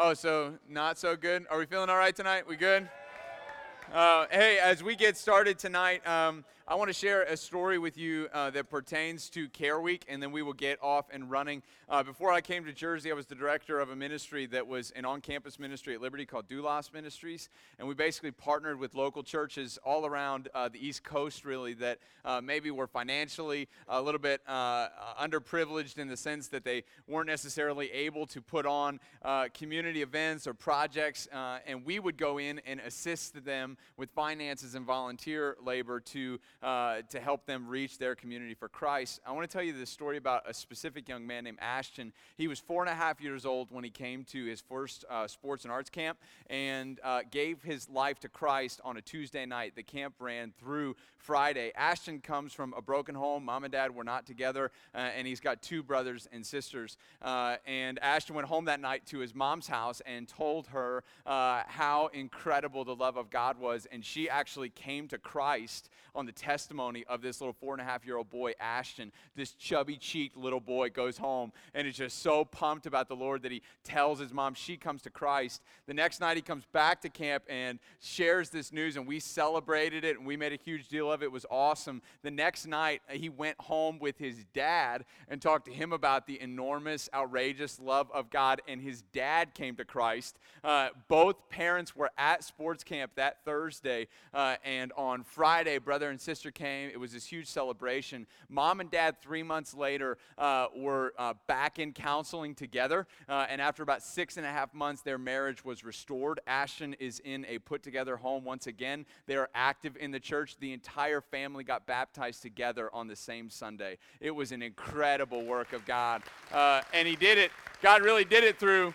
Oh, so not so good. Are we feeling all right tonight? We good? Uh, hey, as we get started tonight, um, I want to share a story with you uh, that pertains to Care Week, and then we will get off and running. Uh, before I came to Jersey, I was the director of a ministry that was an on campus ministry at Liberty called Doulos Ministries. And we basically partnered with local churches all around uh, the East Coast, really, that uh, maybe were financially a little bit uh, underprivileged in the sense that they weren't necessarily able to put on community events or projects. and we would go in and assist them with finances and volunteer labor to uh, to help them reach their community for Christ. I want to tell you this story about a specific young man named Ashton. He was four and a half years old when he came to his first uh, sports and arts camp and uh, gave his life to Christ on a Tuesday night. The camp ran through Friday. Ashton comes from a broken home. Mom and dad were not together, uh, and he's got two brothers and sisters. Uh, and Ashton went home that night to his mom's house and told her uh, how incredible the love of God was. And she actually came to Christ on the testimony of this little four and a half year old boy, Ashton. This chubby cheeked little boy goes home and is just so pumped about the Lord that he tells his mom she comes to Christ. The next night he comes back to camp and shares this news, and we celebrated it and we made a huge deal of it. It was awesome. The next night uh, he went home with his dad and talked to him about the enormous, outrageous love of God, and his dad came to Christ. Uh, both parents were at sports camp that Thursday, uh, and on Friday, brother and sister sister came. It was this huge celebration. Mom and dad, three months later, uh, were uh, back in counseling together. Uh, and after about six and a half months, their marriage was restored. Ashton is in a put together home once again. They are active in the church. The entire family got baptized together on the same Sunday. It was an incredible work of God. Uh, and He did it. God really did it through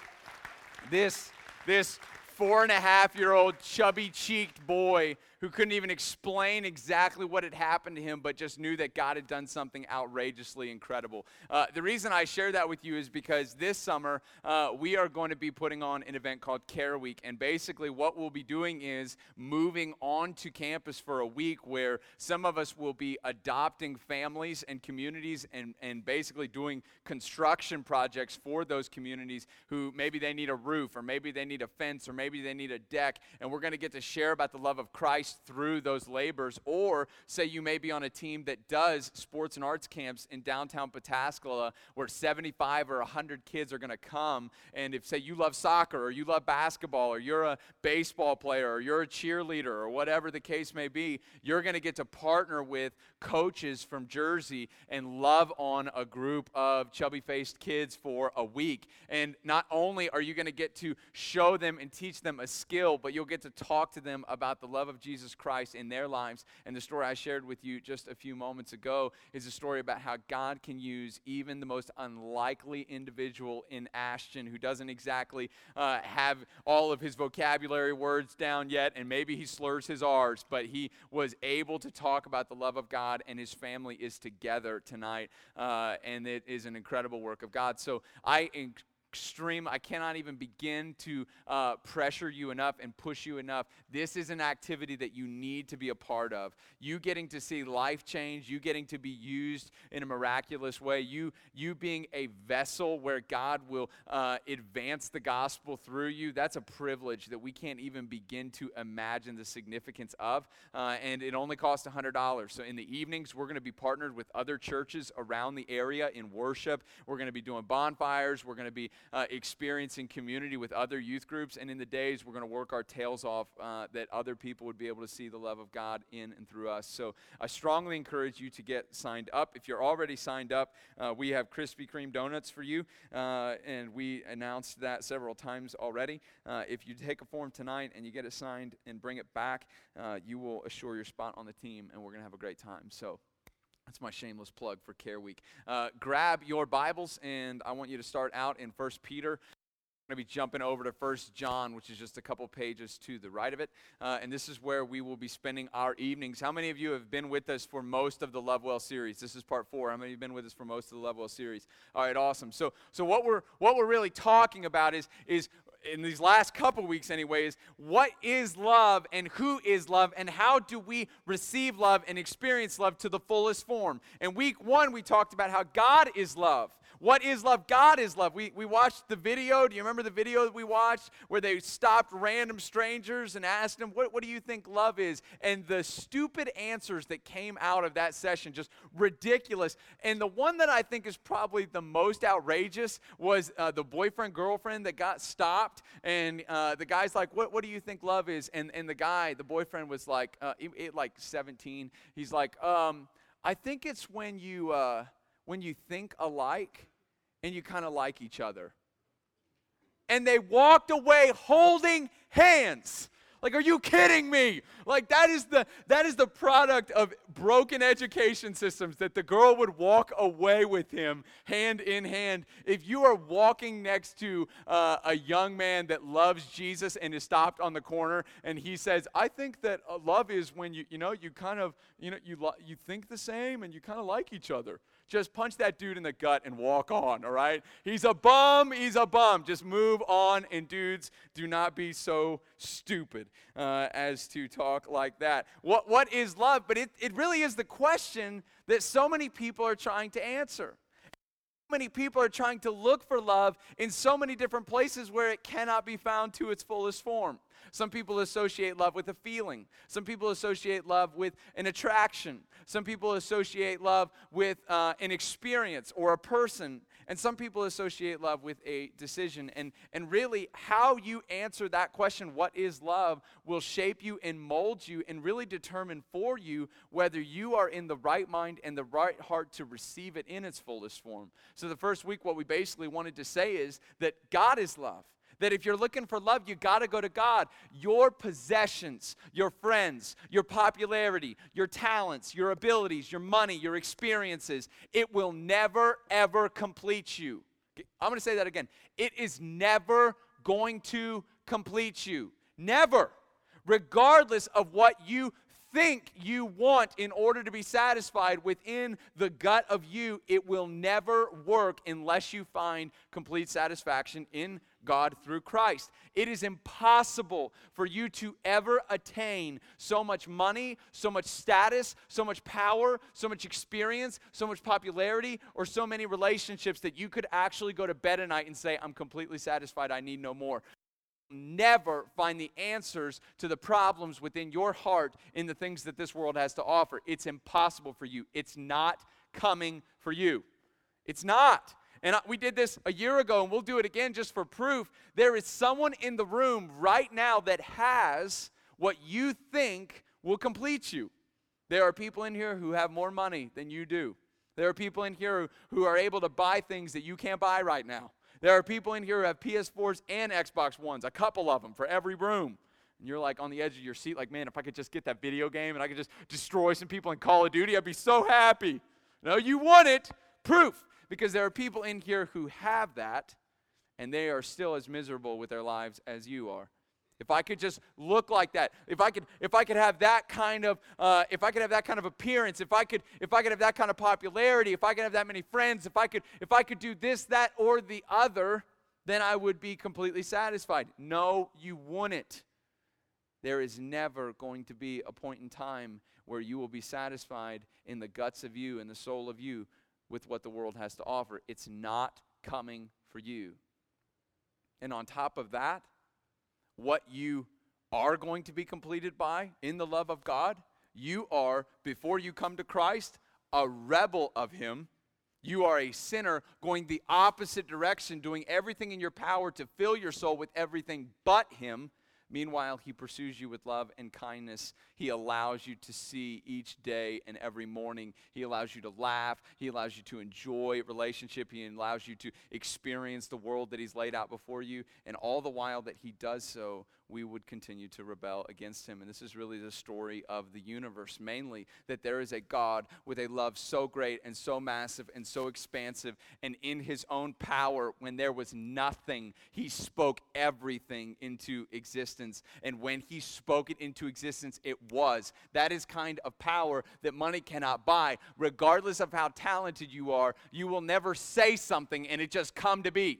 this, this four and a half year old chubby cheeked boy who couldn't even explain exactly what had happened to him, but just knew that God had done something outrageously incredible. Uh, the reason I share that with you is because this summer uh, we are going to be putting on an event called Care Week. And basically, what we'll be doing is moving onto campus for a week where some of us will be adopting families and communities and, and basically doing construction projects for those communities who maybe they need a roof or maybe they need a fence or maybe they need a deck. And we're going to get to share about the love of Christ through those labors. Or say you may be on a team that does sports and arts camps in downtown Pataskala where 75 or 100 kids are going to come. And if, say, you love soccer or you love basketball or you're a baseball player or you're a cheerleader or whatever the case may be, you're going to get to partner with coaches from Jersey and love on a group of chubby faced kids for a week. And not only are you going to get to show them and teach them a skill, but you'll get to talk to them about the love of Jesus Christ in their lives. And the story I shared with you just a few moments ago is a story about how God can use even the most unlikely individual in Ashton who doesn't exactly uh, have all of his vocabulary words down yet, and maybe he slurs his R's, but he was able to talk about the love of God, and his family is together tonight. Uh, and it is an incredible work of God. So I encourage extreme. I cannot even begin to uh, pressure you enough and push you enough. This is an activity that you need to be a part of. You getting to see life change, you getting to be used in a miraculous way, you, you being a vessel where God will uh, advance the gospel through you, that's a privilege that we can't even begin to imagine the significance of. Uh, and it only costs $100. So in the evenings, we're going to be partnered with other churches around the area in worship. We're going to be doing bonfires. We're going to be uh, community with other youth groups. And in the days, we're going to work our tails off uh, that other people would be able to see the love of God in and through us. So I strongly encourage you to get signed up. If you're already signed up, uh, we have Krispy Kreme donuts for you. Uh, and we announced that several times already. Uh, if you take a form tonight and you get it signed and bring it back, uh, you will assure your spot on the team, and we're going to have a great time. So, that's my shameless plug for Care Week. Uh, grab your Bibles, and I want you to start out in First Peter. I'm going to be jumping over to First John, which is just a couple pages to the right of it. Uh, and this is where we will be spending our evenings. How many of you have been with us for most of the Love Well series? This is part four. How many of you have been with us for most of the Love Well series? All right, awesome. So, so what we're what we're really talking about is is in these last couple weeks, anyways, what is love and who is love and how do we receive love and experience love to the fullest form? In week one, we talked about how God is love. What is love? God is love. We, we watched the video. Do you remember the video that we watched where they stopped random strangers and asked them, What, what do you think love is? And the stupid answers that came out of that session, just ridiculous. And the one that I think is probably the most outrageous was uh, the boyfriend girlfriend that got stopped. And uh, the guy's like, what, what do you think love is? And, and the guy, the boyfriend, was like, uh, it, it, like 17. He's like, um, I think it's when you, uh, when you think alike and you kind of like each other. And they walked away holding hands. Like, are you kidding me? Like, that is the that is the product of broken education systems that the girl would walk away with him hand in hand. If you are walking next to uh, a young man that loves Jesus and is stopped on the corner, and he says, "I think that uh, love is when you you know you kind of you know you lo- you think the same and you kind of like each other." Just punch that dude in the gut and walk on, all right? He's a bum, he's a bum. Just move on. And dudes, do not be so stupid uh, as to talk like that. What, what is love? But it, it really is the question that so many people are trying to answer many people are trying to look for love in so many different places where it cannot be found to its fullest form. Some people associate love with a feeling. Some people associate love with an attraction. Some people associate love with uh, an experience or a person. And some people associate love with a decision. And, and really, how you answer that question, what is love, will shape you and mold you and really determine for you whether you are in the right mind and the right heart to receive it in its fullest form. So, the first week, what we basically wanted to say is that God is love. That if you're looking for love, you got to go to God. Your possessions, your friends, your popularity, your talents, your abilities, your money, your experiences, it will never, ever complete you. I'm going to say that again. It is never going to complete you. Never. Regardless of what you think you want in order to be satisfied within the gut of you, it will never work unless you find complete satisfaction in God through Christ. It is impossible for you to ever attain so much money, so much status, so much power, so much experience, so much popularity, or so many relationships that you could actually go to bed at night and say, I'm completely satisfied, I need no more. Never find the answers to the problems within your heart in the things that this world has to offer. It's impossible for you. It's not coming for you. It's not. And we did this a year ago, and we'll do it again just for proof. There is someone in the room right now that has what you think will complete you. There are people in here who have more money than you do. There are people in here who are able to buy things that you can't buy right now. There are people in here who have PS4s and Xbox Ones, a couple of them for every room. And you're like on the edge of your seat, like, man, if I could just get that video game and I could just destroy some people in Call of Duty, I'd be so happy. No, you want it. Proof because there are people in here who have that and they are still as miserable with their lives as you are. If i could just look like that if i could if i could have that kind of uh, if i could have that kind of appearance if i could if i could have that kind of popularity if i could have that many friends if i could if i could do this that or the other then i would be completely satisfied. No you wouldn't. There is never going to be a point in time where you will be satisfied in the guts of you and the soul of you with what the world has to offer. It's not coming for you. And on top of that, what you are going to be completed by in the love of God, you are, before you come to Christ, a rebel of Him. You are a sinner going the opposite direction, doing everything in your power to fill your soul with everything but Him. Meanwhile, he pursues you with love and kindness. He allows you to see each day and every morning. He allows you to laugh. He allows you to enjoy relationship. He allows you to experience the world that he's laid out before you. And all the while that he does so, we would continue to rebel against him. And this is really the story of the universe, mainly that there is a God with a love so great and so massive and so expansive. And in his own power, when there was nothing, he spoke everything into existence. And when he spoke it into existence, it was. That is kind of power that money cannot buy. Regardless of how talented you are, you will never say something and it just come to be.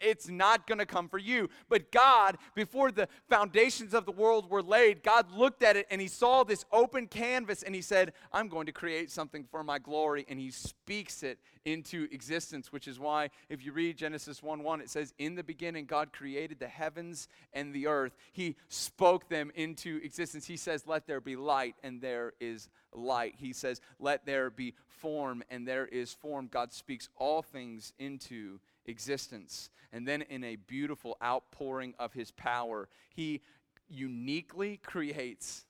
It's not going to come for you. But God, before the foundations of the world were laid, God looked at it and he saw this open canvas and he said, I'm going to create something for my glory. And he speaks it into existence, which is why if you read Genesis 1 1, it says, In the beginning, God created the heavens and the earth. He spoke them into existence. He says, Let there be light, and there is light. He says, Let there be form, and there is form. God speaks all things into existence. And then, in a beautiful outpouring of his power, he uniquely creates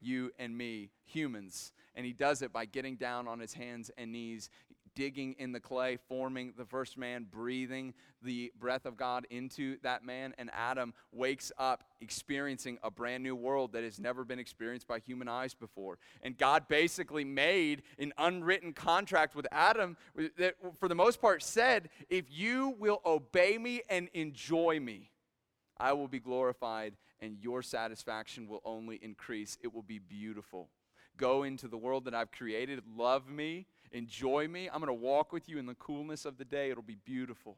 you and me, humans. And he does it by getting down on his hands and knees digging in the clay, forming the first man, breathing the breath of God into that man. And Adam wakes up experiencing a brand new world that has never been experienced by human eyes before. And God basically made an unwritten contract with Adam that, for the most part, said, If you will obey me and enjoy me, I will be glorified and your satisfaction will only increase. It will be beautiful. Go into the world that I've created, love me, enjoy me. I'm going to walk with you in the coolness of the day. It'll be beautiful.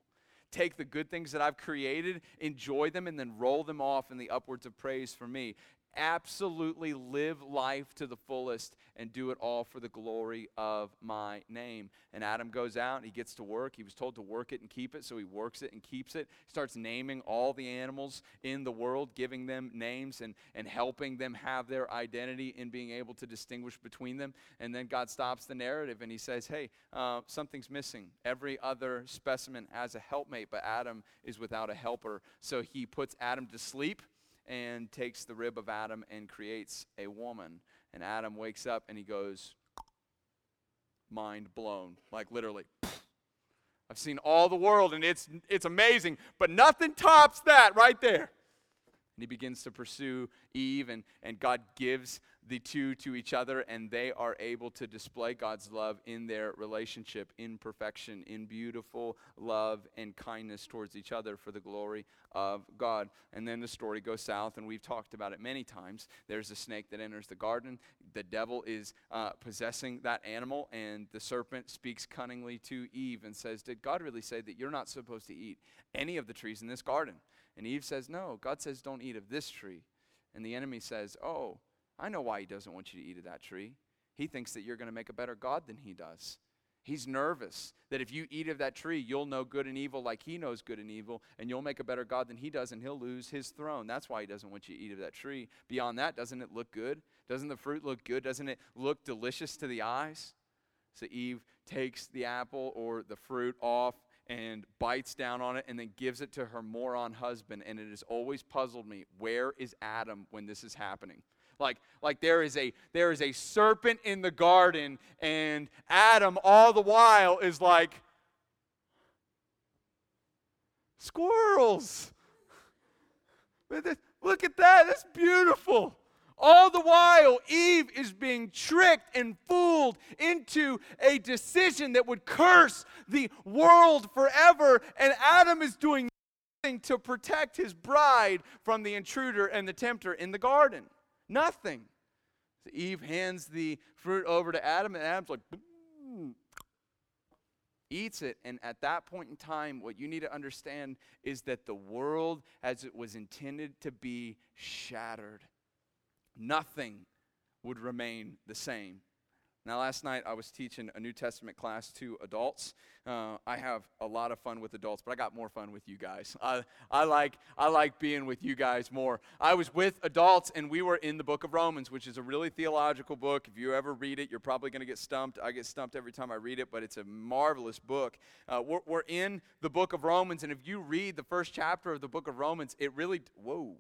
Take the good things that I've created, enjoy them, and then roll them off in the upwards of praise for me absolutely live life to the fullest and do it all for the glory of my name. And Adam goes out and he gets to work. He was told to work it and keep it, so he works it and keeps it. He Starts naming all the animals in the world, giving them names and, and helping them have their identity in being able to distinguish between them. And then God stops the narrative and he says, Hey, uh, something's missing. Every other specimen has a helpmate, but Adam is without a helper. So he puts Adam to sleep and takes the rib of Adam and creates a woman. And Adam wakes up and he goes, mind blown. Like literally. I've seen all the world and it's, it's amazing, but nothing tops that right there. And he begins to pursue Eve, and, and God gives the two to each other, and they are able to display God's love in their relationship, in perfection, in beautiful love and kindness towards each other for the glory of God. And then the story goes south, and we've talked about it many times. There's a snake that enters the garden. The devil is uh, possessing that animal, and the serpent speaks cunningly to Eve and says, Did God really say that you're not supposed to eat any of the trees in this garden? And Eve says, No, God says, Don't eat of this tree. And the enemy says, Oh, I know why he doesn't want you to eat of that tree. He thinks that you're going to make a better God than he does. He's nervous that if you eat of that tree, you'll know good and evil like he knows good and evil, and you'll make a better God than he does, and he'll lose his throne. That's why he doesn't want you to eat of that tree. Beyond that, doesn't it look good? Doesn't the fruit look good? Doesn't it look delicious to the eyes? So Eve takes the apple or the fruit off and bites down on it and then gives it to her moron husband. And it has always puzzled me where is Adam when this is happening? Like like there is a there is a serpent in the garden and adam all the while is like squirrels look at that that's beautiful all the while, Eve is being tricked and fooled into a decision that would curse the world forever, and Adam is doing nothing to protect his bride from the intruder and the tempter in the garden. Nothing. So Eve hands the fruit over to Adam, and Adam's like, eats it. And at that point in time, what you need to understand is that the world, as it was intended to be, shattered. Nothing would remain the same. Now, last night I was teaching a New Testament class to adults. Uh, I have a lot of fun with adults, but I got more fun with you guys. I, I, like, I like being with you guys more. I was with adults, and we were in the book of Romans, which is a really theological book. If you ever read it, you're probably going to get stumped. I get stumped every time I read it, but it's a marvelous book. Uh, we're, we're in the book of Romans, and if you read the first chapter of the book of Romans, it really, whoa,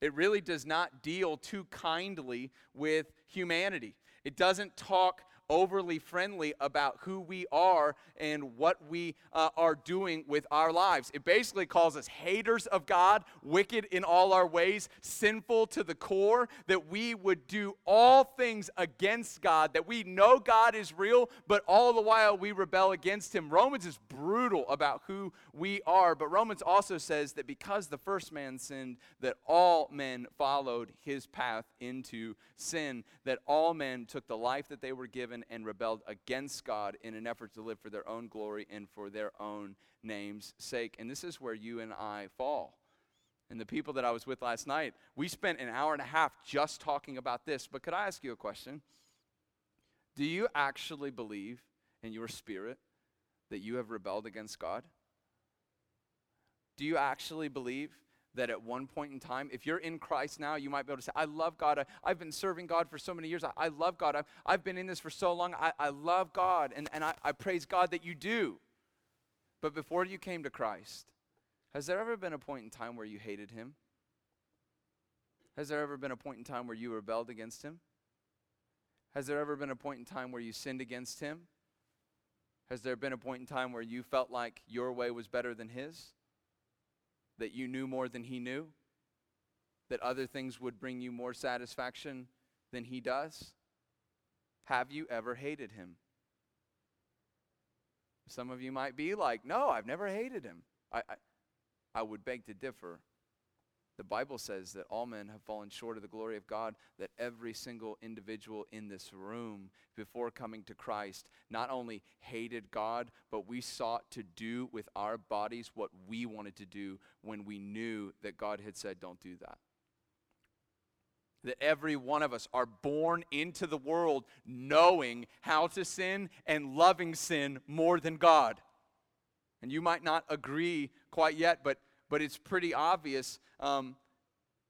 it really does not deal too kindly with humanity. It doesn't talk overly friendly about who we are and what we uh, are doing with our lives. It basically calls us haters of God, wicked in all our ways, sinful to the core, that we would do all things against God, that we know God is real, but all the while we rebel against Him. Romans is brutal about who we are, but Romans also says that because the first man sinned, that all men followed his path into sin, that all men took the life that they were given and rebelled against God in an effort to live for their own glory and for their own name's sake. And this is where you and I fall. And the people that I was with last night, we spent an hour and a half just talking about this. But could I ask you a question? Do you actually believe in your spirit that you have rebelled against God? Do you actually believe that at one point in time, if you're in Christ now, you might be able to say, I love God. I, have been serving God for so many years. I, I love God. I've, I've been in this for so long. I, I love God. And, and I, I praise God that you do. But before you came to Christ, has there ever been a point in time where you hated Him? Has there ever been a point in time where you rebelled against Him? Has there ever been a point in time where you sinned against Him? Has there been a point in time where you felt like your way was better than His? That you knew more than he knew, that other things would bring you more satisfaction than he does? Have you ever hated him? Some of you might be like, no, I've never hated him. I, I, I would beg to differ. The Bible says that all men have fallen short of the glory of God, that every single individual in this room before coming to Christ not only hated God, but we sought to do with our bodies what we wanted to do when we knew that God had said, don't do that. That every one of us are born into the world knowing how to sin and loving sin more than God. And you might not agree quite yet, but but it's pretty obvious. Um,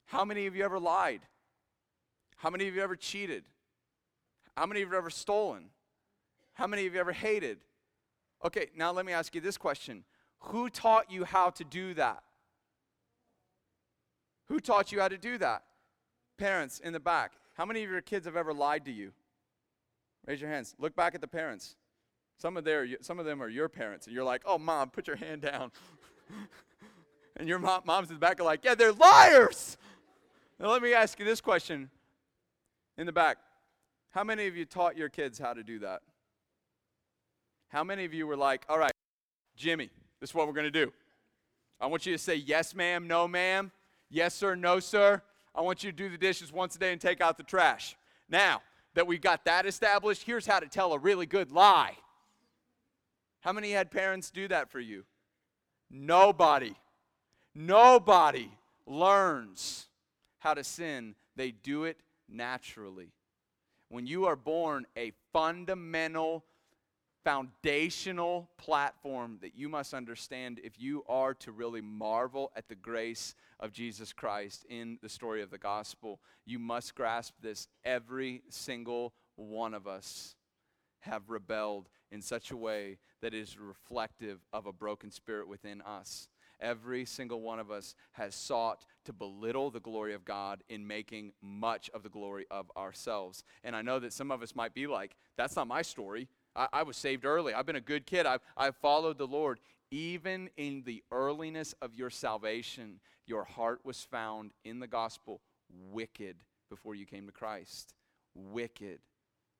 how many of you ever lied? How many of you ever cheated? How many of you ever stolen? How many of you ever hated? Okay, now let me ask you this question Who taught you how to do that? Who taught you how to do that? Parents in the back. How many of your kids have ever lied to you? Raise your hands. Look back at the parents. Some of, their, some of them are your parents, and you're like, oh, mom, put your hand down. And your mom, mom's in the back are like, yeah, they're liars. Now let me ask you this question in the back. How many of you taught your kids how to do that? How many of you were like, all right, Jimmy, this is what we're going to do. I want you to say yes, ma'am, no, ma'am, yes, sir, no, sir. I want you to do the dishes once a day and take out the trash. Now that we've got that established, here's how to tell a really good lie. How many had parents do that for you? Nobody. Nobody learns how to sin, they do it naturally. When you are born, a fundamental, foundational platform that you must understand if you are to really marvel at the grace of Jesus Christ in the story of the gospel, you must grasp this. Every single one of us have rebelled in such a way that is reflective of a broken spirit within us. Every single one of us has sought to belittle the glory of God in making much of the glory of ourselves. And I know that some of us might be like, that's not my story. I, I was saved early. I've been a good kid. I've, I've followed the Lord. Even in the earliness of your salvation, your heart was found in the gospel wicked before you came to Christ. Wicked.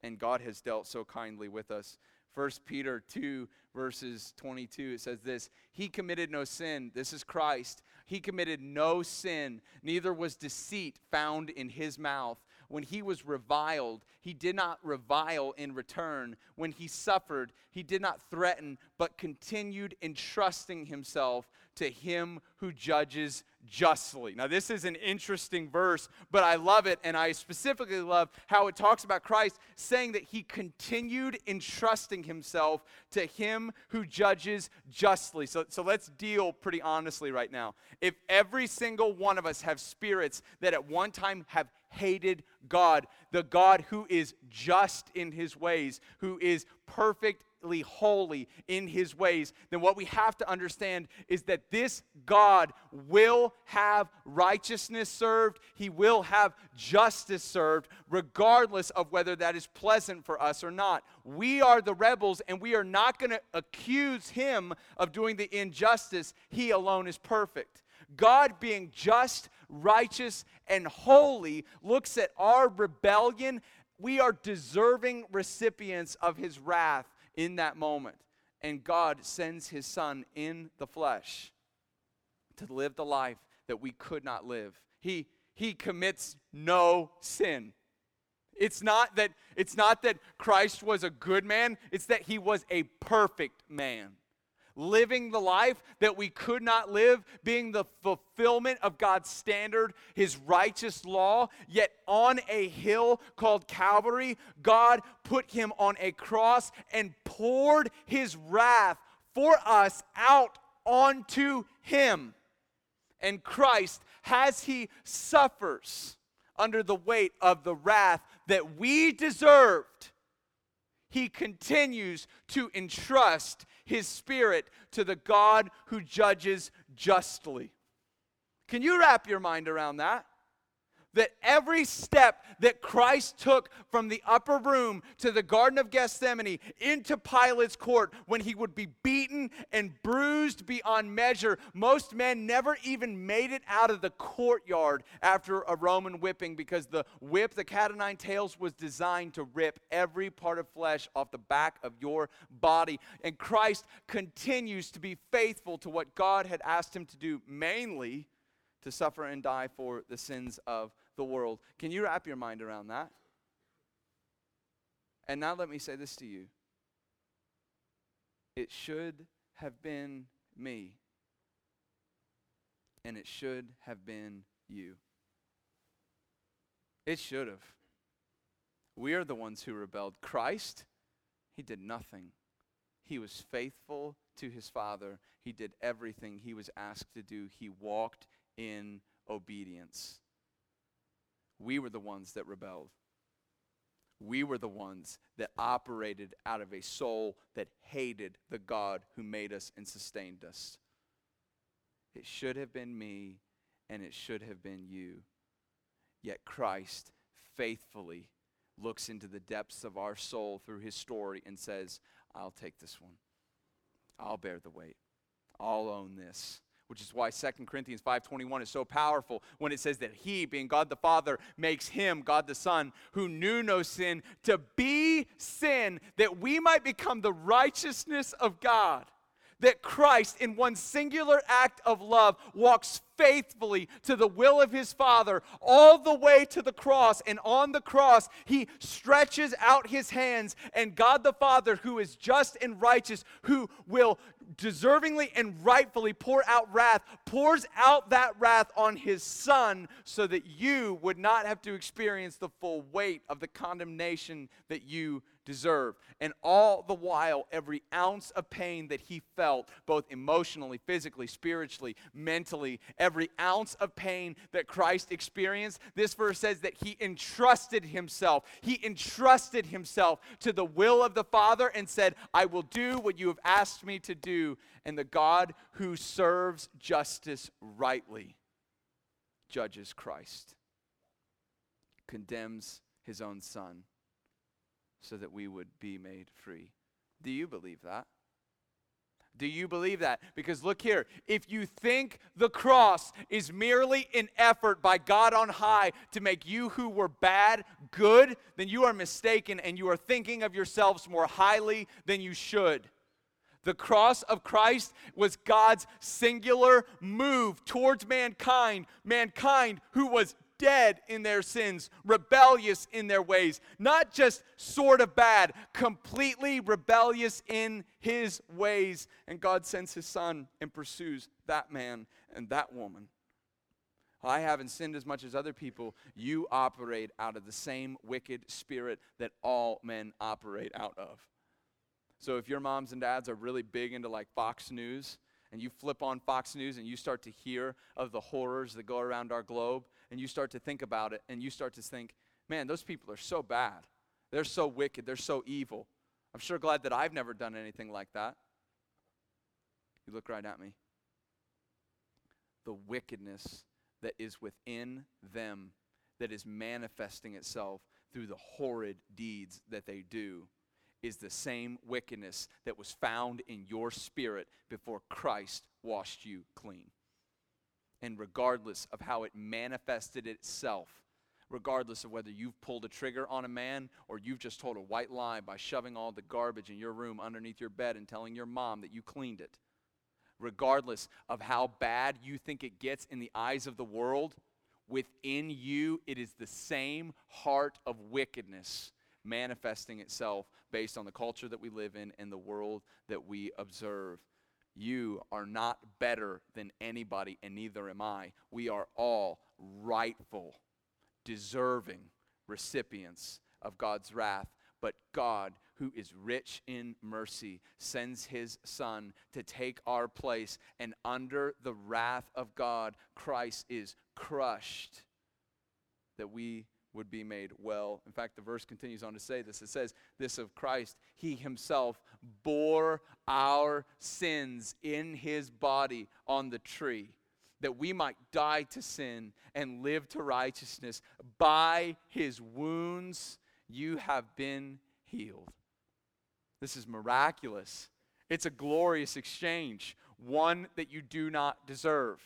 And God has dealt so kindly with us 1 Peter 2, verses 22, it says this He committed no sin. This is Christ. He committed no sin, neither was deceit found in his mouth. When he was reviled, he did not revile in return. When he suffered, he did not threaten, but continued entrusting himself to him who judges justly. Now, this is an interesting verse, but I love it, and I specifically love how it talks about Christ saying that he continued entrusting himself to him who judges justly. So, so let's deal pretty honestly right now. If every single one of us have spirits that at one time have hated God, the God who is just in his ways, who is perfect holy in his ways, then what we have to understand is that this God will have righteousness served, he will have justice served, regardless of whether that is pleasant for us or not. We are the rebels, and we are not going to accuse him of doing the injustice. He alone is perfect. God, being just, righteous, and holy, looks at our rebellion. We are deserving recipients of his wrath in that moment. And God sends his son in the flesh to live the life that we could not live. He, he commits no sin. It's not that it's not that Christ was a good man, it's that he was a perfect man. Living the life that we could not live, being the fulfillment of God's standard, his righteous law, yet on a hill called Calvary, God put him on a cross and poured his wrath for us out onto him. And Christ, as he suffers under the weight of the wrath that we deserved, he continues to entrust his spirit to the God who judges justly. Can you wrap your mind around that? That every step that Christ took from the upper room to the Garden of Gethsemane into Pilate's court when he would be beaten and bruised beyond measure, most men never even made it out of the courtyard after a Roman whipping because the whip, the cat o' nine tails, was designed to rip every part of flesh off the back of your body. And Christ continues to be faithful to what God had asked him to do, mainly to suffer and die for the sins of the world. Can you wrap your mind around that? And now let me say this to you it should have been me, and it should have been you. It should have. We are the ones who rebelled. Christ, he did nothing. He was faithful to his Father. He did everything he was asked to do. He walked in obedience. We were the ones that rebelled. We were the ones that operated out of a soul that hated the God who made us and sustained us. It should have been me and it should have been you. Yet Christ faithfully looks into the depths of our soul through his story and says, I'll take this one. I'll bear the weight. I'll own this which is why 2 Corinthians 5:21 is so powerful when it says that he being God the Father makes him God the Son who knew no sin to be sin that we might become the righteousness of God that Christ, in one singular act of love, walks faithfully to the will of his Father all the way to the cross. And on the cross, he stretches out his hands, and God the Father, who is just and righteous, who will deservingly and rightfully pour out wrath, pours out that wrath on his Son so that you would not have to experience the full weight of the condemnation that you deserve. And all the while, every ounce of pain that he felt, both emotionally, physically, spiritually, mentally, every ounce of pain that Christ experienced, this verse says that he entrusted himself. He entrusted himself to the will of the Father and said, I will do what you have asked me to do. And the God who serves justice rightly judges Christ, condemns his own son so that we would be made free. Do you believe that? Do you believe that? Because look here, if you think the cross is merely an effort by God on high to make you who were bad good, then you are mistaken and you are thinking of yourselves more highly than you should. The cross of Christ was God's singular move towards mankind, mankind who was dead in their sins, rebellious in their ways, not just sort of bad, completely rebellious in his ways. And God sends his son and pursues that man and that woman. I haven't sinned as much as other people. You operate out of the same wicked spirit that all men operate out of. So if your moms and dads are really big into like Fox News, and you flip on Fox News and you start to hear of the horrors that go around our globe, and you start to think about it and you start to think, man, those people are so bad. They're so wicked. They're so evil. I'm sure glad that I've never done anything like that. You look right at me. The wickedness that is within them, that is manifesting itself through the horrid deeds that they do, is the same wickedness that was found in your spirit before Christ washed you clean and regardless of how it manifested itself, regardless of whether you've pulled a trigger on a man or you've just told a white lie by shoving all the garbage in your room underneath your bed and telling your mom that you cleaned it, regardless of how bad you think it gets in the eyes of the world, within you, it is the same heart of wickedness manifesting itself based on the culture that we live in and the world that we observe. You are not better than anybody, and neither am I. We are all rightful, deserving recipients of God's wrath. But God, who is rich in mercy, sends his Son to take our place. And under the wrath of God, Christ is crushed that we would be made well. In fact, the verse continues on to say this. It says, This of Christ, he himself bore our sins in his body on the tree, that we might die to sin and live to righteousness. By his wounds you have been healed. This is miraculous. It's a glorious exchange, one that you do not deserve.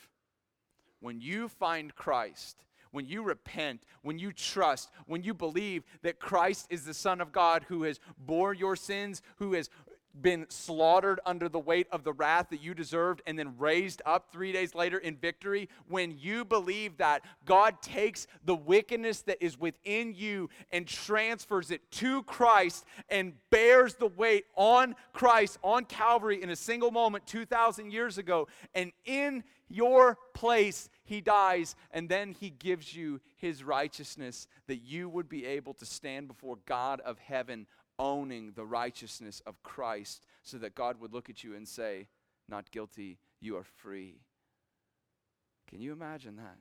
When you find Christ, when you repent, when you trust, when you believe that Christ is the Son of God who has bore your sins, who has been slaughtered under the weight of the wrath that you deserved and then raised up three days later in victory, when you believe that, God takes the wickedness that is within you and transfers it to Christ and bears the weight on Christ on Calvary in a single moment 2,000 years ago. And in your place, he dies, and then he gives you his righteousness that you would be able to stand before God of heaven owning the righteousness of Christ so that God would look at you and say, Not guilty, you are free. Can you imagine that?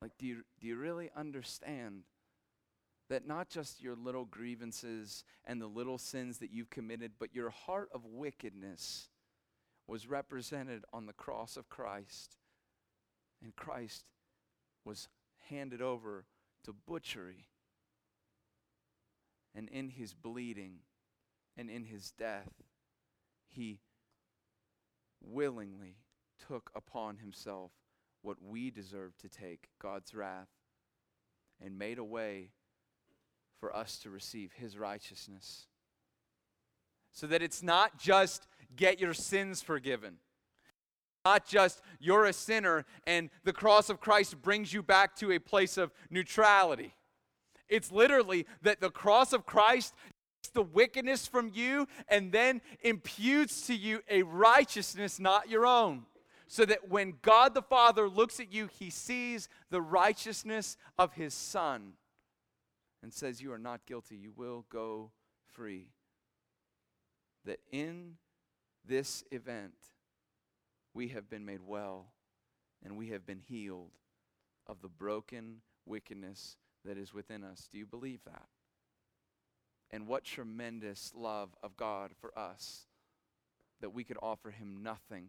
Like, do you, do you really understand that not just your little grievances and the little sins that you've committed, but your heart of wickedness was represented on the cross of Christ? And Christ was handed over to butchery and in his bleeding and in his death, he willingly took upon himself what we deserve to take God's wrath and made a way for us to receive his righteousness. So that it's not just get your sins forgiven. Not just you're a sinner and the cross of Christ brings you back to a place of neutrality. It's literally that the cross of Christ takes the wickedness from you and then imputes to you a righteousness not your own. So that when God the Father looks at you, he sees the righteousness of his Son and says, You are not guilty. You will go free. That in this event, we have been made well and we have been healed of the broken wickedness that is within us. Do you believe that? And what tremendous love of God for us that we could offer him nothing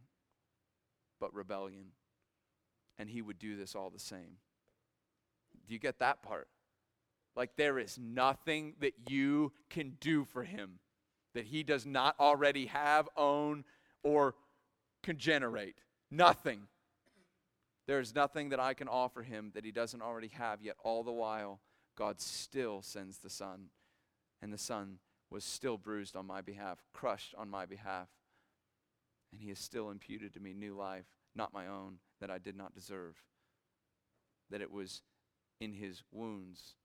but rebellion. And he would do this all the same. Do you get that part? Like there is nothing that you can do for him that he does not already have, own, or can generate. Nothing. There is nothing that I can offer him that he doesn't already have, yet all the while, God still sends the Son. And the Son was still bruised on my behalf, crushed on my behalf. And he has still imputed to me new life, not my own, that I did not deserve. That it was in his wounds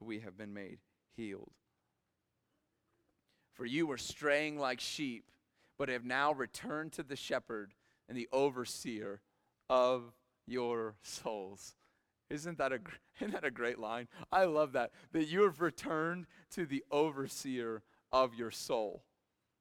we have been made healed. For you were straying like sheep, but have now returned to the shepherd and the overseer of your souls. Isn't that a isn't that a great line? I love that that you have returned to the overseer of your soul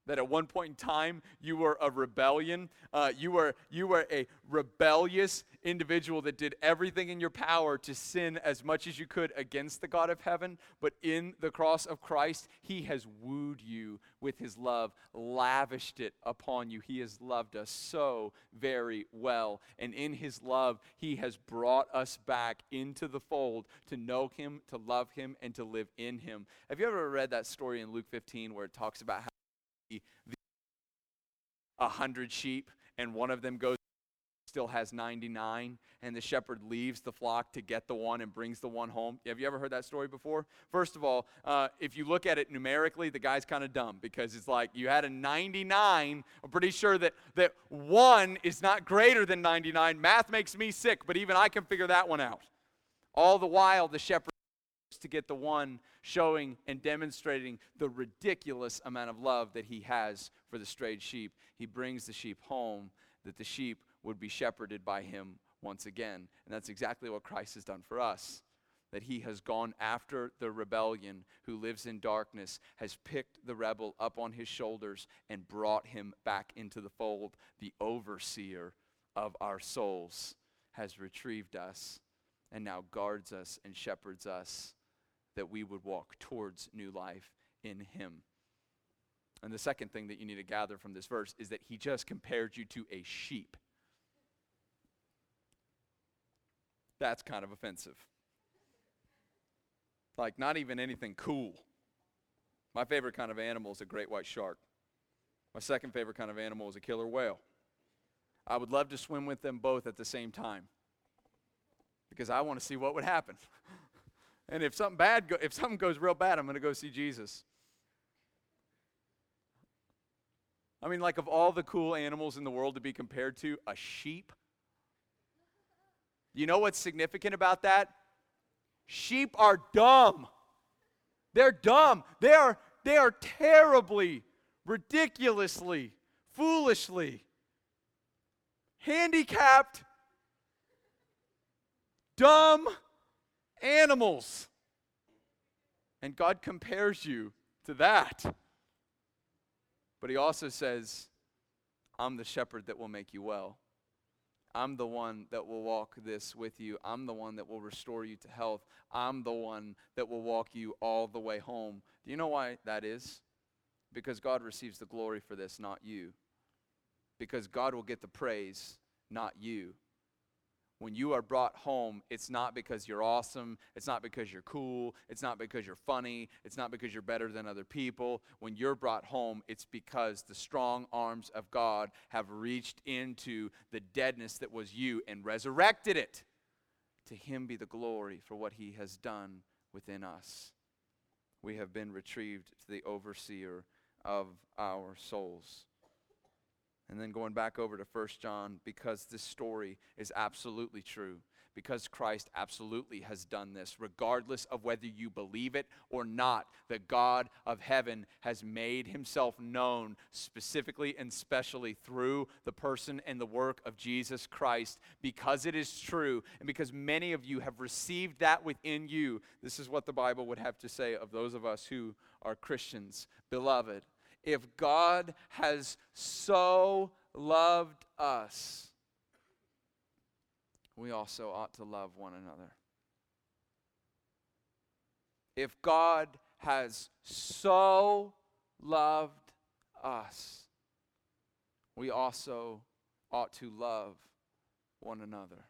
that at one point in time you were a rebellion. Uh, you were you were a rebellious individual that did everything in your power to sin as much as you could against the god of heaven. But in the cross of christ he has wooed you with his love lavished it upon you. He has loved us so very well. And in his love he has brought us back into the fold to know him to love him and to live in him. Have you ever read that story in luke 15 where it talks about how a hundred sheep and one of them goes still has 99 and the shepherd leaves the flock to get the one and brings the one home. Have you ever heard that story before? First of all, uh, if you look at it numerically, the guy's kind of dumb because it's like you had a 99. I'm pretty sure that, that one is not greater than 99. Math makes me sick, but even I can figure that one out. All the while, the shepherd to get the one showing and demonstrating the ridiculous amount of love that he has for the strayed sheep. He brings the sheep home that the sheep would be shepherded by him once again. And that's exactly what Christ has done for us. That he has gone after the rebellion who lives in darkness, has picked the rebel up on his shoulders and brought him back into the fold. The overseer of our souls has retrieved us and now guards us and shepherds us that we would walk towards new life in him. And the second thing that you need to gather from this verse is that he just compared you to a sheep. That's kind of offensive. Like, not even anything cool. My favorite kind of animal is a great white shark. My second favorite kind of animal is a killer whale. I would love to swim with them both at the same time because I want to see what would happen. and if something bad, go, if something goes real bad, I'm going to go see Jesus. I mean, like of all the cool animals in the world to be compared to, a sheep. You know what's significant about that? Sheep are dumb. They're dumb. They are, they are terribly, ridiculously, foolishly handicapped dumb animals. And God compares you to that. But He also says, I'm the shepherd that will make you well. I'm the one that will walk this with you. I'm the one that will restore you to health. I'm the one that will walk you all the way home. Do you know why that is? Because God receives the glory for this, not you. Because God will get the praise, not you when you are brought home, it's not because you're awesome. It's not because you're cool. It's not because you're funny. It's not because you're better than other people. When you're brought home, it's because the strong arms of God have reached into the deadness that was you and resurrected it. To Him be the glory for what He has done within us. We have been retrieved to the overseer of our souls. And then going back over to 1 John, because this story is absolutely true, because Christ absolutely has done this, regardless of whether you believe it or not, the God of heaven has made himself known specifically and specially through the person and the work of Jesus Christ. Because it is true, and because many of you have received that within you, this is what the Bible would have to say of those of us who are Christians. Beloved, if God has so loved us, we also ought to love one another. If God has so loved us, we also ought to love one another.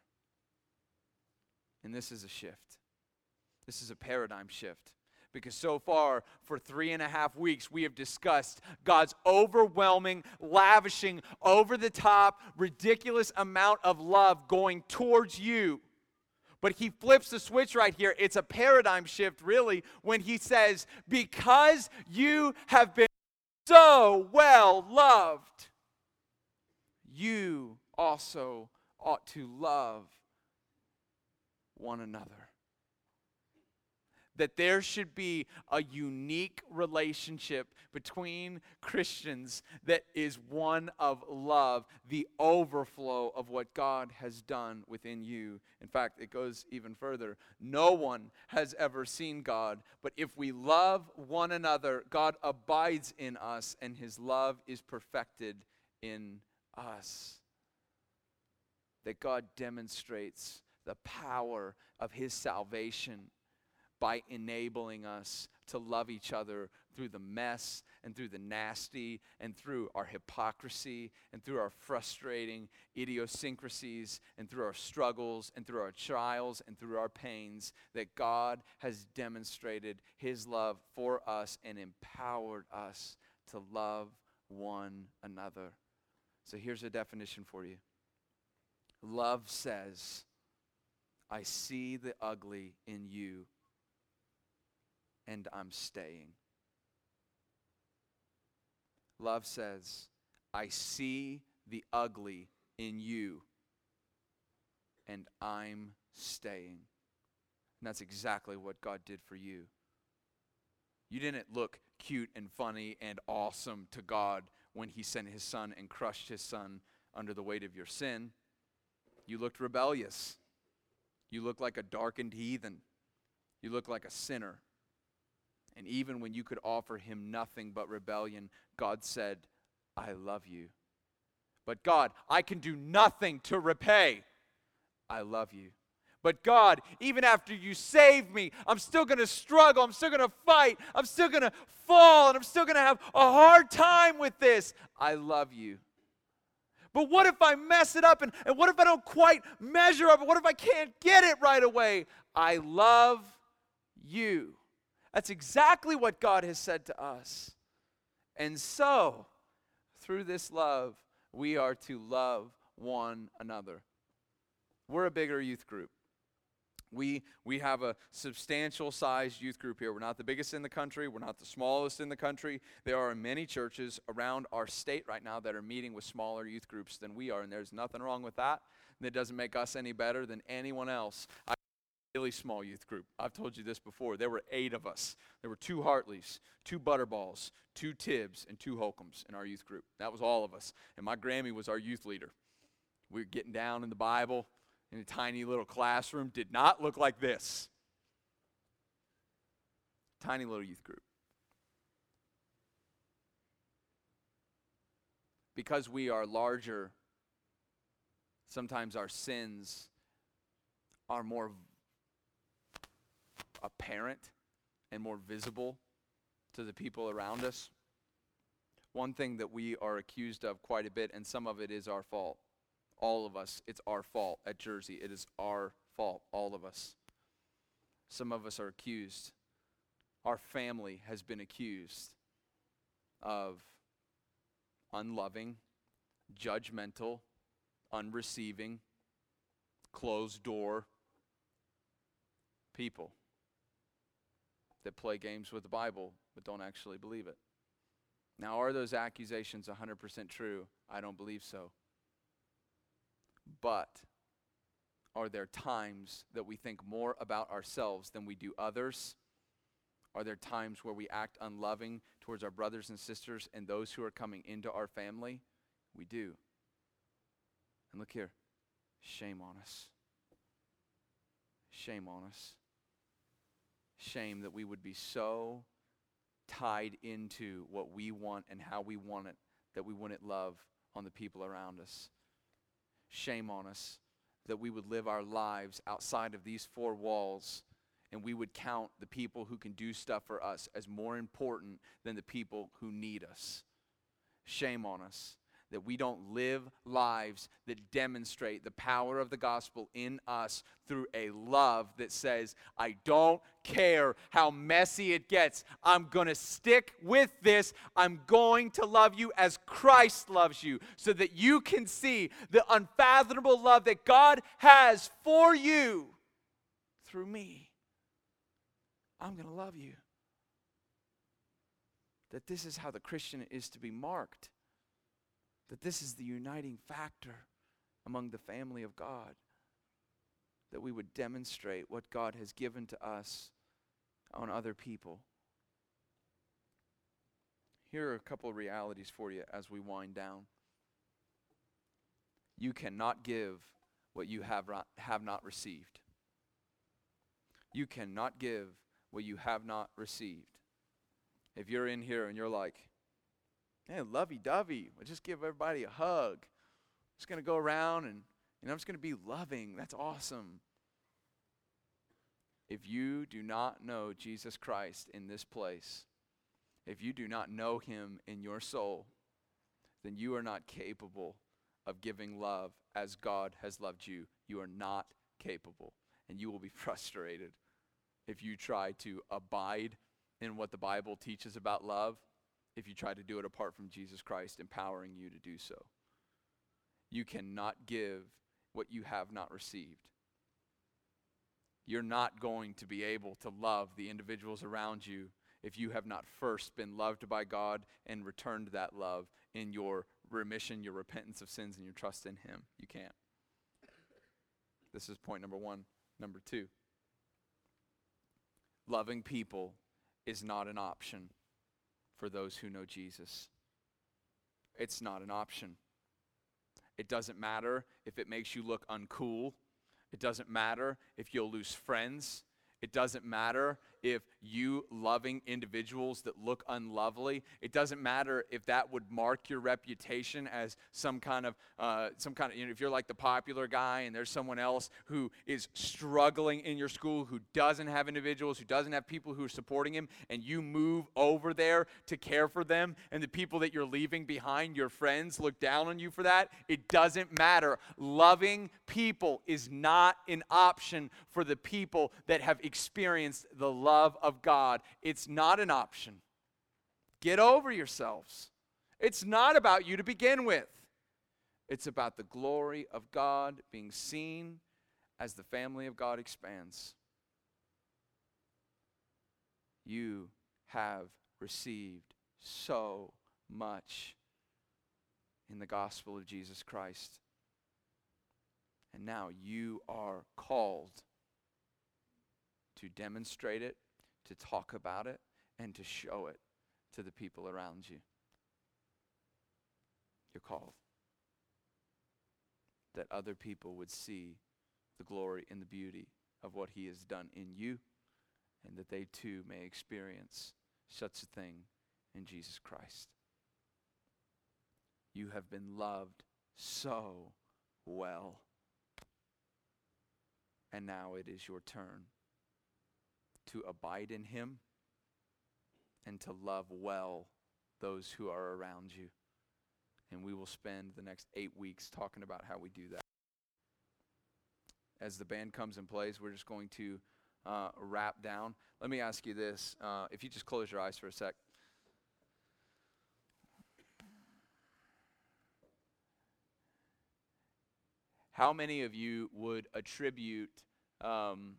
And this is a shift. This is a paradigm shift because so far, for three and a half weeks, we have discussed God's overwhelming, lavishing, over the top, ridiculous amount of love going towards you. But he flips the switch right here. It's a paradigm shift, really, when he says, Because you have been so well loved, you also ought to love one another that there should be a unique relationship between Christians that is one of love, the overflow of what God has done within you. In fact, it goes even further. No one has ever seen God, but if we love one another, God abides in us and his love is perfected in us. That God demonstrates the power of his salvation by enabling us to love each other through the mess and through the nasty and through our hypocrisy and through our frustrating idiosyncrasies and through our struggles and through our trials and through our pains that God has demonstrated his love for us and empowered us to love one another. So here's a definition for you Love says, I see the ugly in you, and I'm staying. Love says, I see the ugly in you, and I'm staying. And that's exactly what God did for you. You didn't look cute and funny and awesome to God when He sent His Son and crushed His Son under the weight of your sin. You looked rebellious. You looked like a darkened heathen. You looked like a sinner. And even when you could offer Him nothing but rebellion, God said, I love you. But God, I can do nothing to repay. I love you. But God, even after you save me, I'm still going to struggle. I'm still going to fight. I'm still going to fall. And I'm still going to have a hard time with this. I love you. But what if I mess it up? And, and what if I don't quite measure up? What if I can't get it right away? I love you. That's exactly what God has said to us. And so, through this love, we are to love one another. We're a bigger youth group. We, we have a substantial sized youth group here. We're not the biggest in the country. We're not the smallest in the country. There are many churches around our state right now that are meeting with smaller youth groups than we are, and there's nothing wrong with that. And it doesn't make us any better than anyone else. I really small youth group. I've told you this before. There were eight of us. There were two Hartleys, two Butterballs, two Tibbs, and two Holcombs in our youth group. That was all of us. And my Grammy was our youth leader. We were getting down in the Bible in a tiny little classroom did not look like this. Tiny little youth group. Because we are larger, sometimes our sins are more apparent and more visible to the people around us. One thing that we are accused of quite a bit, and some of it is our fault, all of us, it's our fault at Jersey. It is our fault, all of us. Some of us are accused. Our family has been accused of unloving, judgmental, unreceiving, closed door people that play games with the Bible but don't actually believe it. Now, are those accusations 100% true? I don't believe so. But are there times that we think more about ourselves than we do others? Are there times where we act unloving towards our brothers and sisters and those who are coming into our family? We do. And look here shame on us. Shame on us. Shame that we would be so tied into what we want and how we want it that we wouldn't love on the people around us shame on us that we would live our lives outside of these four walls and we would count the people who can do stuff for us as more important than the people who need us. Shame on us that we don't live lives that demonstrate the power of the gospel in us through a love that says, I don't care how messy it gets. I'm going to stick with this. I'm going to love you as Christ loves you so that you can see the unfathomable love that God has for you through me. I'm going to love you. That this is how the Christian is to be marked that this is the uniting factor among the family of God. That we would demonstrate what God has given to us on other people. Here are a couple of realities for you as we wind down. You cannot give what you have, have not received. You cannot give what you have not received. If you're in here and you're like, Hey, lovey dovey. We'll just give everybody a hug. I'm Just going to go around and, and I'm just going to be loving. That's awesome. If you do not know Jesus Christ in this place, if you do not know him in your soul, then you are not capable of giving love as God has loved you. You are not capable. And you will be frustrated if you try to abide in what the Bible teaches about love if you try to do it apart from Jesus Christ empowering you to do so. You cannot give what you have not received. You're not going to be able to love the individuals around you if you have not first been loved by God and returned that love in your remission, your repentance of sins, and your trust in Him. You can't. This is point number one. Number two loving people is not an option for those who know Jesus. It's not an option. It doesn't matter if it makes you look uncool. It doesn't matter if you'll lose friends. It doesn't matter if you loving individuals that look unlovely. It doesn't matter if that would mark your reputation as some kind of uh, some kind of you know if you're like the popular guy and there's someone else who is struggling in your school who doesn't have individuals who doesn't have people who are supporting him and you move over there to care for them and the people that you're leaving behind your friends look down on you for that. It doesn't matter. Loving people is not an option for the people that have experienced the love love of God. It's not an option. Get over yourselves. It's not about you to begin with, it's about the glory of God being seen as the family of God expands. You have received so much in the gospel of Jesus Christ. And now you are called to demonstrate it to talk about it, and to show it to the people around you. You're called. That other people would see the glory and the beauty of what He has done in you, and that they too may experience such a thing in Jesus Christ. You have been loved so well. And now it is your turn to abide in Him and to love well those who are around you. And we will spend the next eight weeks talking about how we do that. As the band comes and plays, we're just going to uh, wrap down. Let me ask you this uh, if you just close your eyes for a sec. How many of you would attribute um,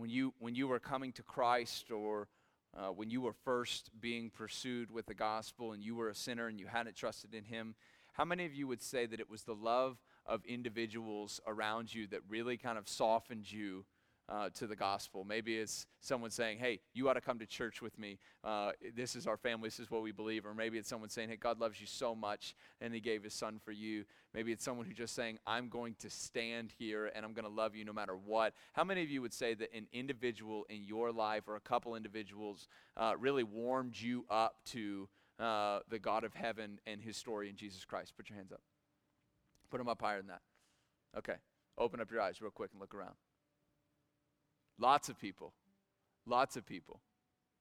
when you, when you were coming to Christ or uh, when you were first being pursued with the gospel and you were a sinner and you hadn't trusted in Him, how many of you would say that it was the love of individuals around you that really kind of softened you uh, to the gospel. Maybe it's someone saying, hey, you ought to come to church with me. Uh, this is our family. This is what we believe. Or maybe it's someone saying, hey, God loves you so much and he gave his son for you. Maybe it's someone who's just saying, I'm going to stand here and I'm going to love you no matter what. How many of you would say that an individual in your life or a couple individuals uh, really warmed you up to uh, the God of heaven and his story in Jesus Christ? Put your hands up. Put them up higher than that. Okay. Open up your eyes real quick and look around. Lots of people. Lots of people.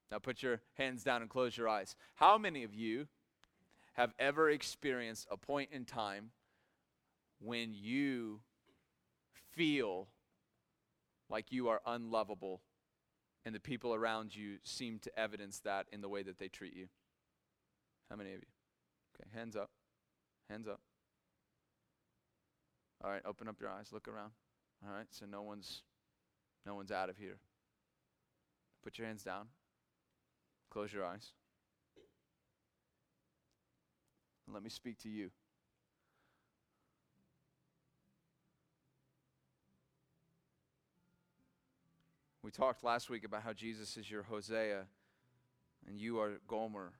Now put your hands down and close your eyes. How many of you have ever experienced a point in time when you feel like you are unlovable and the people around you seem to evidence that in the way that they treat you? How many of you? Okay, hands up. Hands up. All right, open up your eyes, look around. All right, so no one's no one's out of here. Put your hands down. Close your eyes. And let me speak to you. We talked last week about how Jesus is your Hosea and you are Gomer.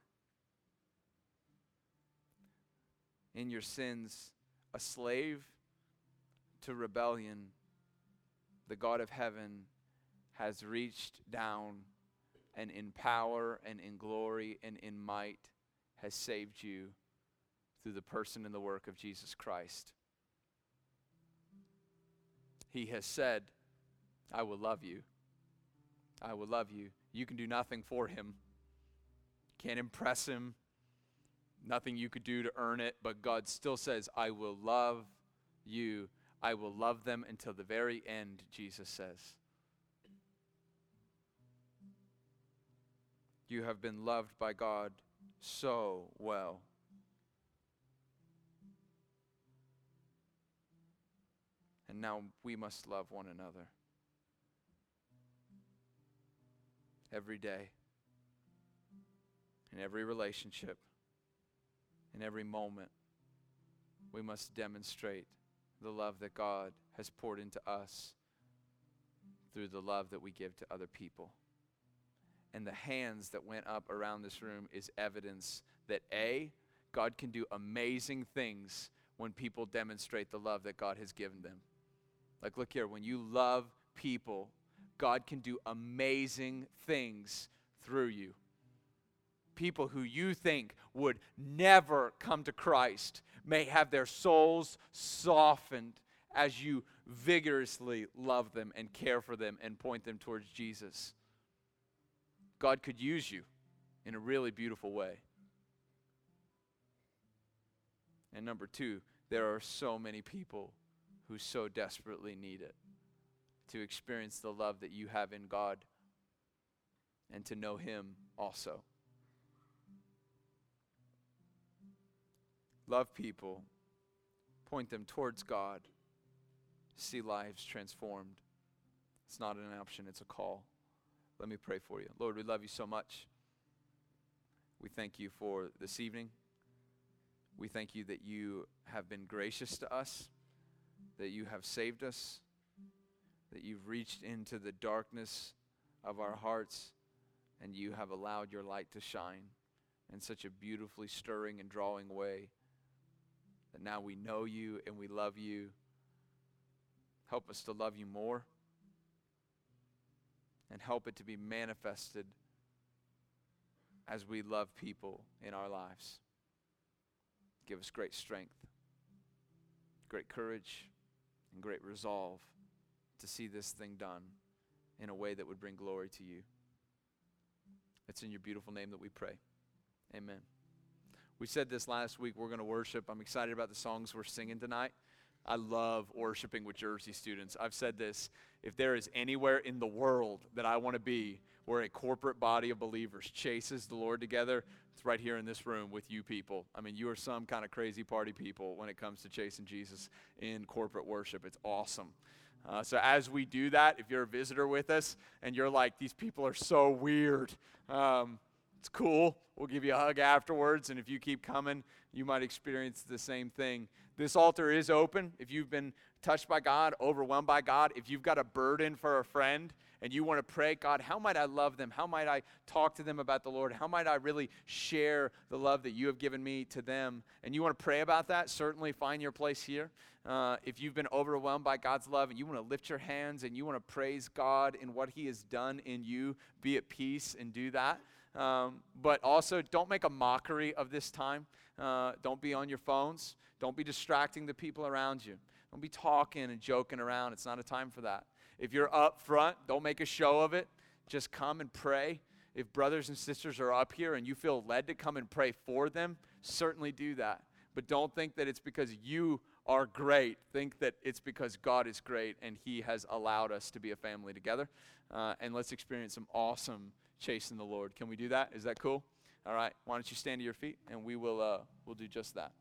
In your sins, a slave to rebellion the God of heaven has reached down and in power and in glory and in might has saved you through the person and the work of Jesus Christ. He has said, I will love you. I will love you. You can do nothing for him. Can't impress him. Nothing you could do to earn it, but God still says, I will love you I will love them until the very end, Jesus says. You have been loved by God so well. And now we must love one another. Every day, in every relationship, in every moment, we must demonstrate the love that God has poured into us through the love that we give to other people. And the hands that went up around this room is evidence that A, God can do amazing things when people demonstrate the love that God has given them. Like, look here, when you love people, God can do amazing things through you. People who you think would never come to Christ may have their souls softened as you vigorously love them and care for them and point them towards Jesus. God could use you in a really beautiful way. And number two, there are so many people who so desperately need it to experience the love that you have in God and to know Him also. Love people, point them towards God, see lives transformed. It's not an option, it's a call. Let me pray for you. Lord, we love you so much. We thank you for this evening. We thank you that you have been gracious to us, that you have saved us, that you've reached into the darkness of our hearts, and you have allowed your light to shine in such a beautifully stirring and drawing way that now we know you and we love you. Help us to love you more and help it to be manifested as we love people in our lives. Give us great strength, great courage, and great resolve to see this thing done in a way that would bring glory to you. It's in your beautiful name that we pray. Amen. We said this last week. We're going to worship. I'm excited about the songs we're singing tonight. I love worshiping with Jersey students. I've said this if there is anywhere in the world that I want to be where a corporate body of believers chases the Lord together, it's right here in this room with you people. I mean, you are some kind of crazy party people when it comes to chasing Jesus in corporate worship. It's awesome. Uh, so, as we do that, if you're a visitor with us and you're like, these people are so weird, um, it's cool. We'll give you a hug afterwards. And if you keep coming, you might experience the same thing. This altar is open. If you've been touched by God, overwhelmed by God, if you've got a burden for a friend, and you want to pray, God, how might I love them? How might I talk to them about the Lord? How might I really share the love that you have given me to them? And you want to pray about that, certainly find your place here. Uh, if you've been overwhelmed by God's love and you want to lift your hands and you want to praise God in what He has done in you, be at peace and do that. Um, but also, don't make a mockery of this time. Uh, don't be on your phones. Don't be distracting the people around you. Don't be talking and joking around. It's not a time for that. If you're up front, don't make a show of it. Just come and pray. If brothers and sisters are up here and you feel led to come and pray for them, certainly do that. But don't think that it's because you are great. Think that it's because God is great and He has allowed us to be a family together. Uh, and let's experience some awesome chasing the Lord. Can we do that? Is that cool? All right. Why don't you stand to your feet and we will uh, we'll do just that.